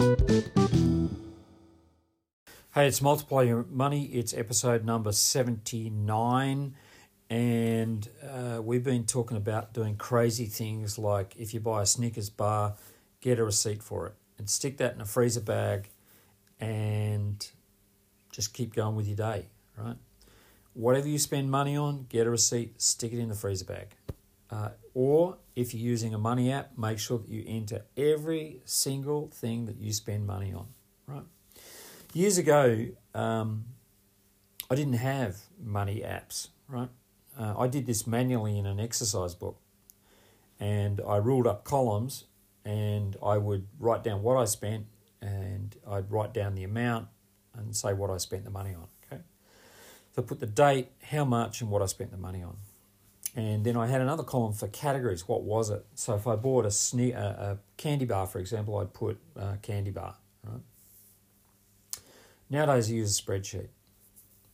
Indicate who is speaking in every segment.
Speaker 1: Hey, it's Multiply Your Money. It's episode number 79. And uh, we've been talking about doing crazy things like if you buy a Snickers bar, get a receipt for it and stick that in a freezer bag and just keep going with your day, right? Whatever you spend money on, get a receipt, stick it in the freezer bag. Uh, or if you're using a money app, make sure that you enter every single thing that you spend money on, right? Years ago, um, I didn't have money apps, right? Uh, I did this manually in an exercise book, and I ruled up columns, and I would write down what I spent, and I'd write down the amount, and say what I spent the money on. Okay, so I put the date, how much, and what I spent the money on, and then I had another column for categories. What was it? So if I bought a, sne- a, candy bar, for example, I'd put uh, candy bar. Right. Nowadays, I use a spreadsheet,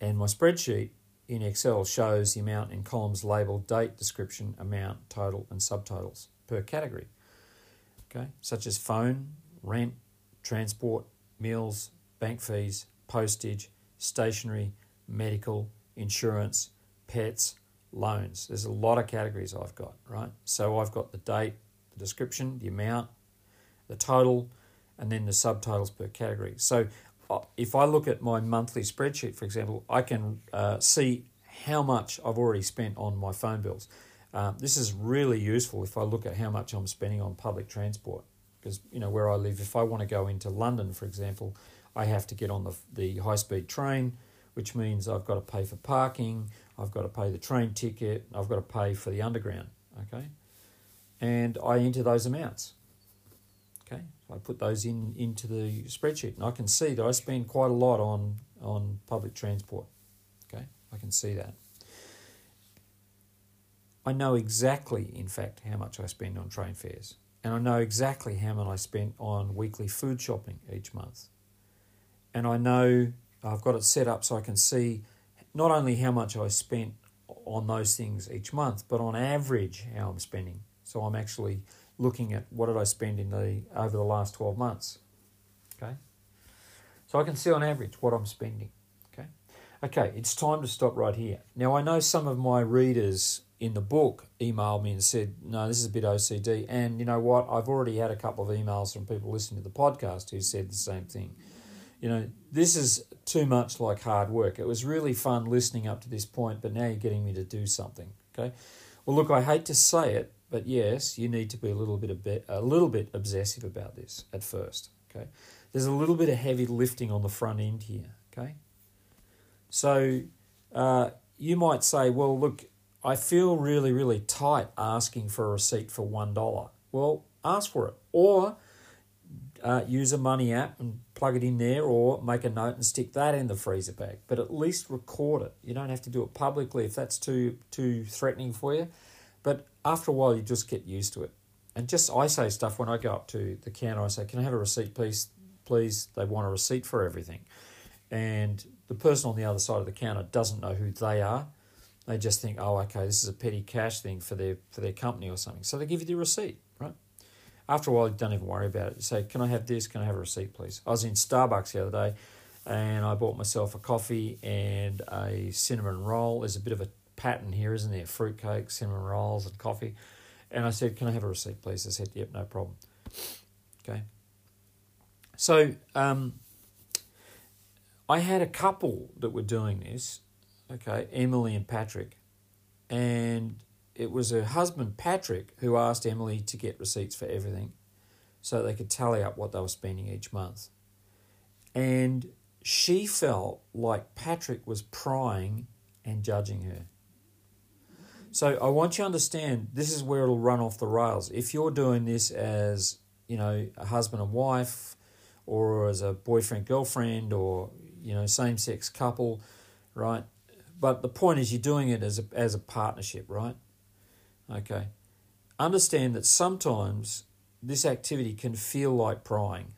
Speaker 1: and my spreadsheet in Excel shows the amount in columns labeled date, description, amount, total, and subtotals per category. Okay, such as phone, rent, transport, meals, bank fees, postage, stationery, medical, insurance, pets, loans. There's a lot of categories I've got, right? So I've got the date, the description, the amount, the total, and then the subtotals per category. So uh, if I look at my monthly spreadsheet, for example, I can uh, see how much I've already spent on my phone bills. Uh, this is really useful if I look at how much I'm spending on public transport. Because, you know, where I live, if I want to go into London, for example, I have to get on the, the high speed train, which means I've got to pay for parking, I've got to pay the train ticket, I've got to pay for the underground. Okay? And I enter those amounts. Okay, I put those in into the spreadsheet, and I can see that I spend quite a lot on on public transport. Okay, I can see that. I know exactly, in fact, how much I spend on train fares, and I know exactly how much I spent on weekly food shopping each month. And I know I've got it set up so I can see not only how much I spent on those things each month, but on average how I'm spending. So I'm actually looking at what did I spend in the over the last 12 months. Okay? So I can see on average what I'm spending. Okay? Okay, it's time to stop right here. Now I know some of my readers in the book emailed me and said, "No, this is a bit OCD." And you know what? I've already had a couple of emails from people listening to the podcast who said the same thing. You know, this is too much like hard work. It was really fun listening up to this point, but now you're getting me to do something. Okay? Well, look, I hate to say it, but yes, you need to be a little bit bit, a little bit obsessive about this at first. Okay, there's a little bit of heavy lifting on the front end here. Okay, so uh, you might say, well, look, I feel really really tight asking for a receipt for one dollar. Well, ask for it, or uh, use a money app and plug it in there, or make a note and stick that in the freezer bag. But at least record it. You don't have to do it publicly if that's too too threatening for you. But after a while, you just get used to it. And just I say stuff when I go up to the counter. I say, "Can I have a receipt, please? Please." They want a receipt for everything, and the person on the other side of the counter doesn't know who they are. They just think, "Oh, okay, this is a petty cash thing for their for their company or something." So they give you the receipt? After a while, you don't even worry about it. You say, "Can I have this? Can I have a receipt, please?" I was in Starbucks the other day, and I bought myself a coffee and a cinnamon roll. There's a bit of a pattern here, isn't there? Fruitcake, cinnamon rolls, and coffee. And I said, Can I have a receipt, please? They said, Yep, no problem. Okay. So um, I had a couple that were doing this, okay, Emily and Patrick. And it was her husband, Patrick, who asked Emily to get receipts for everything so they could tally up what they were spending each month. And she felt like Patrick was prying and judging her. So I want you to understand this is where it'll run off the rails. If you're doing this as, you know, a husband and wife or as a boyfriend girlfriend or, you know, same sex couple, right? But the point is you're doing it as a as a partnership, right? Okay. Understand that sometimes this activity can feel like prying,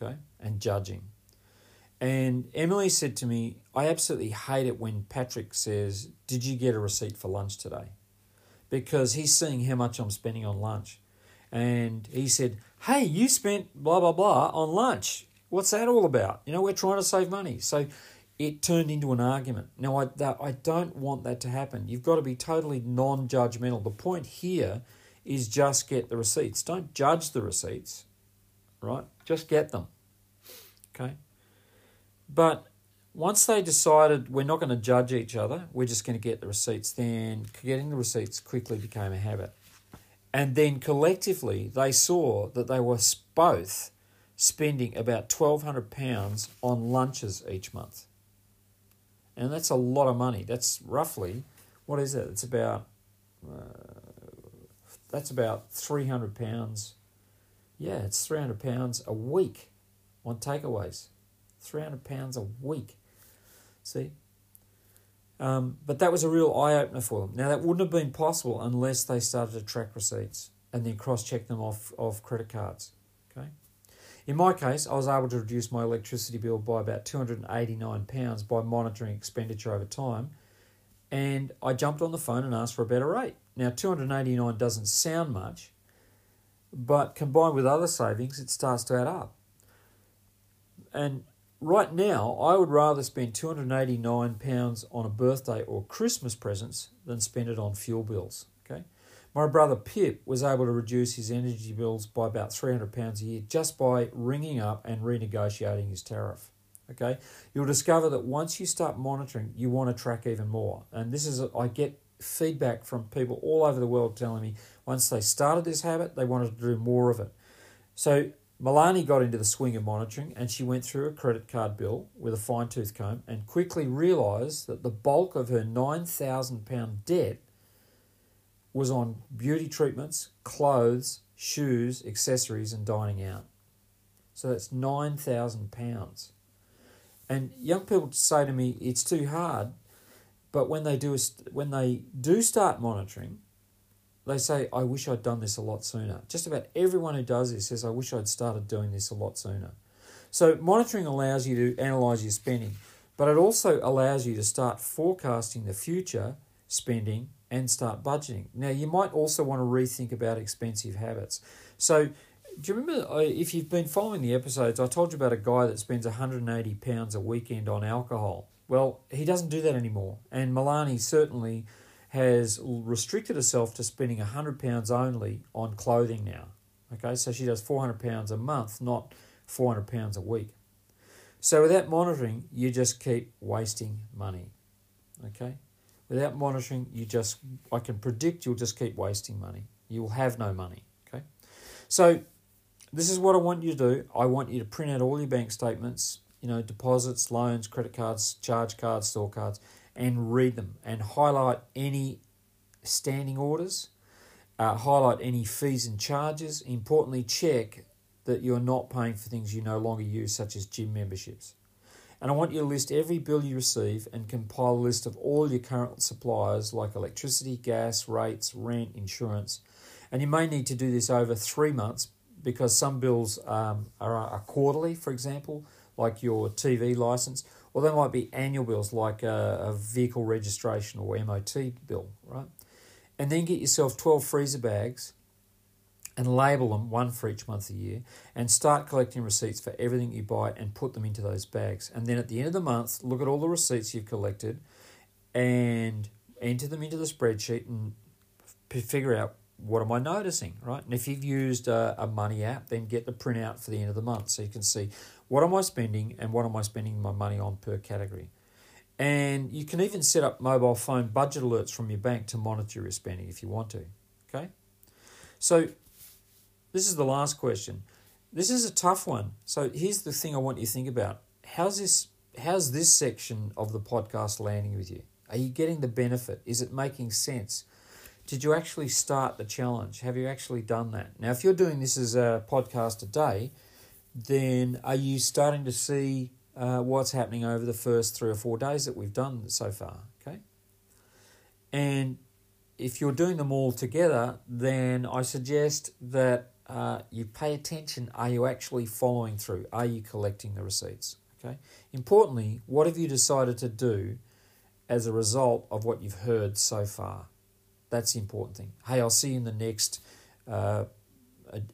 Speaker 1: okay, and judging. And Emily said to me, I absolutely hate it when Patrick says, Did you get a receipt for lunch today? Because he's seeing how much I'm spending on lunch. And he said, hey, you spent blah, blah, blah on lunch. What's that all about? You know, we're trying to save money. So it turned into an argument. Now, I, that, I don't want that to happen. You've got to be totally non judgmental. The point here is just get the receipts. Don't judge the receipts, right? Just get them. Okay? But once they decided we're not going to judge each other, we're just going to get the receipts, then getting the receipts quickly became a habit. And then collectively, they saw that they were both spending about £1,200 on lunches each month. And that's a lot of money. That's roughly, what is it? It's about, uh, that's about £300. Yeah, it's £300 a week on takeaways. £300 a week. See? Um, but that was a real eye opener for them. Now, that wouldn't have been possible unless they started to track receipts and then cross check them off, off credit cards. In my case, I was able to reduce my electricity bill by about £289 by monitoring expenditure over time, and I jumped on the phone and asked for a better rate. Now, 289 doesn't sound much, but combined with other savings, it starts to add up. And right now, I would rather spend £289 on a birthday or Christmas presents than spend it on fuel bills. Okay, My brother Pip was able to reduce his energy bills by about £300 a year just by ringing up and renegotiating his tariff. Okay, you'll discover that once you start monitoring, you want to track even more. And this is, I get feedback from people all over the world telling me once they started this habit, they wanted to do more of it. So Milani got into the swing of monitoring and she went through a credit card bill with a fine tooth comb and quickly realised that the bulk of her £9,000 debt was on beauty treatments, clothes, shoes, accessories, and dining out. So that's £9,000. And young people say to me, it's too hard. But when they do, when they do start monitoring, they say, I wish I'd done this a lot sooner. Just about everyone who does this says, I wish I'd started doing this a lot sooner. So, monitoring allows you to analyze your spending, but it also allows you to start forecasting the future spending and start budgeting. Now, you might also want to rethink about expensive habits. So, do you remember uh, if you've been following the episodes, I told you about a guy that spends £180 a weekend on alcohol? Well, he doesn't do that anymore. And Milani certainly has restricted herself to spending £100 only on clothing now. Okay, so she does £400 a month, not £400 a week. So without monitoring, you just keep wasting money. Okay? Without monitoring, you just, I can predict you'll just keep wasting money. You'll have no money. Okay? So this is what I want you to do. I want you to print out all your bank statements, you know, deposits, loans, credit cards, charge cards, store cards, and read them and highlight any standing orders, uh, highlight any fees and charges. Importantly, check that you're not paying for things you no longer use, such as gym memberships. And I want you to list every bill you receive and compile a list of all your current suppliers like electricity, gas, rates, rent, insurance. And you may need to do this over three months because some bills um, are, are quarterly, for example, like your TV license, or they might be annual bills like a, a vehicle registration or MOT bill, right? And then get yourself 12 freezer bags and label them, one for each month a year, and start collecting receipts for everything you buy and put them into those bags. And then at the end of the month, look at all the receipts you've collected and enter them into the spreadsheet and figure out what am I noticing, right? And if you've used a, a money app, then get the printout for the end of the month so you can see what am I spending and what am I spending my money on per category. And you can even set up mobile phone budget alerts from your bank to monitor your spending if you want to. Okay? So, this is the last question. This is a tough one. So, here's the thing I want you to think about. How's this how's this section of the podcast landing with you? Are you getting the benefit? Is it making sense? Did you actually start the challenge? Have you actually done that? Now, if you're doing this as a podcast today, then are you starting to see uh, what's happening over the first three or four days that we've done so far? Okay. And if you're doing them all together, then I suggest that uh, you pay attention. Are you actually following through? Are you collecting the receipts? Okay. Importantly, what have you decided to do as a result of what you've heard so far? That's the important thing. Hey, I'll see you in the next uh,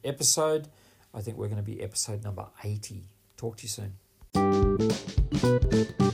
Speaker 1: episode. I think we're going to be episode number 80. Talk to you soon.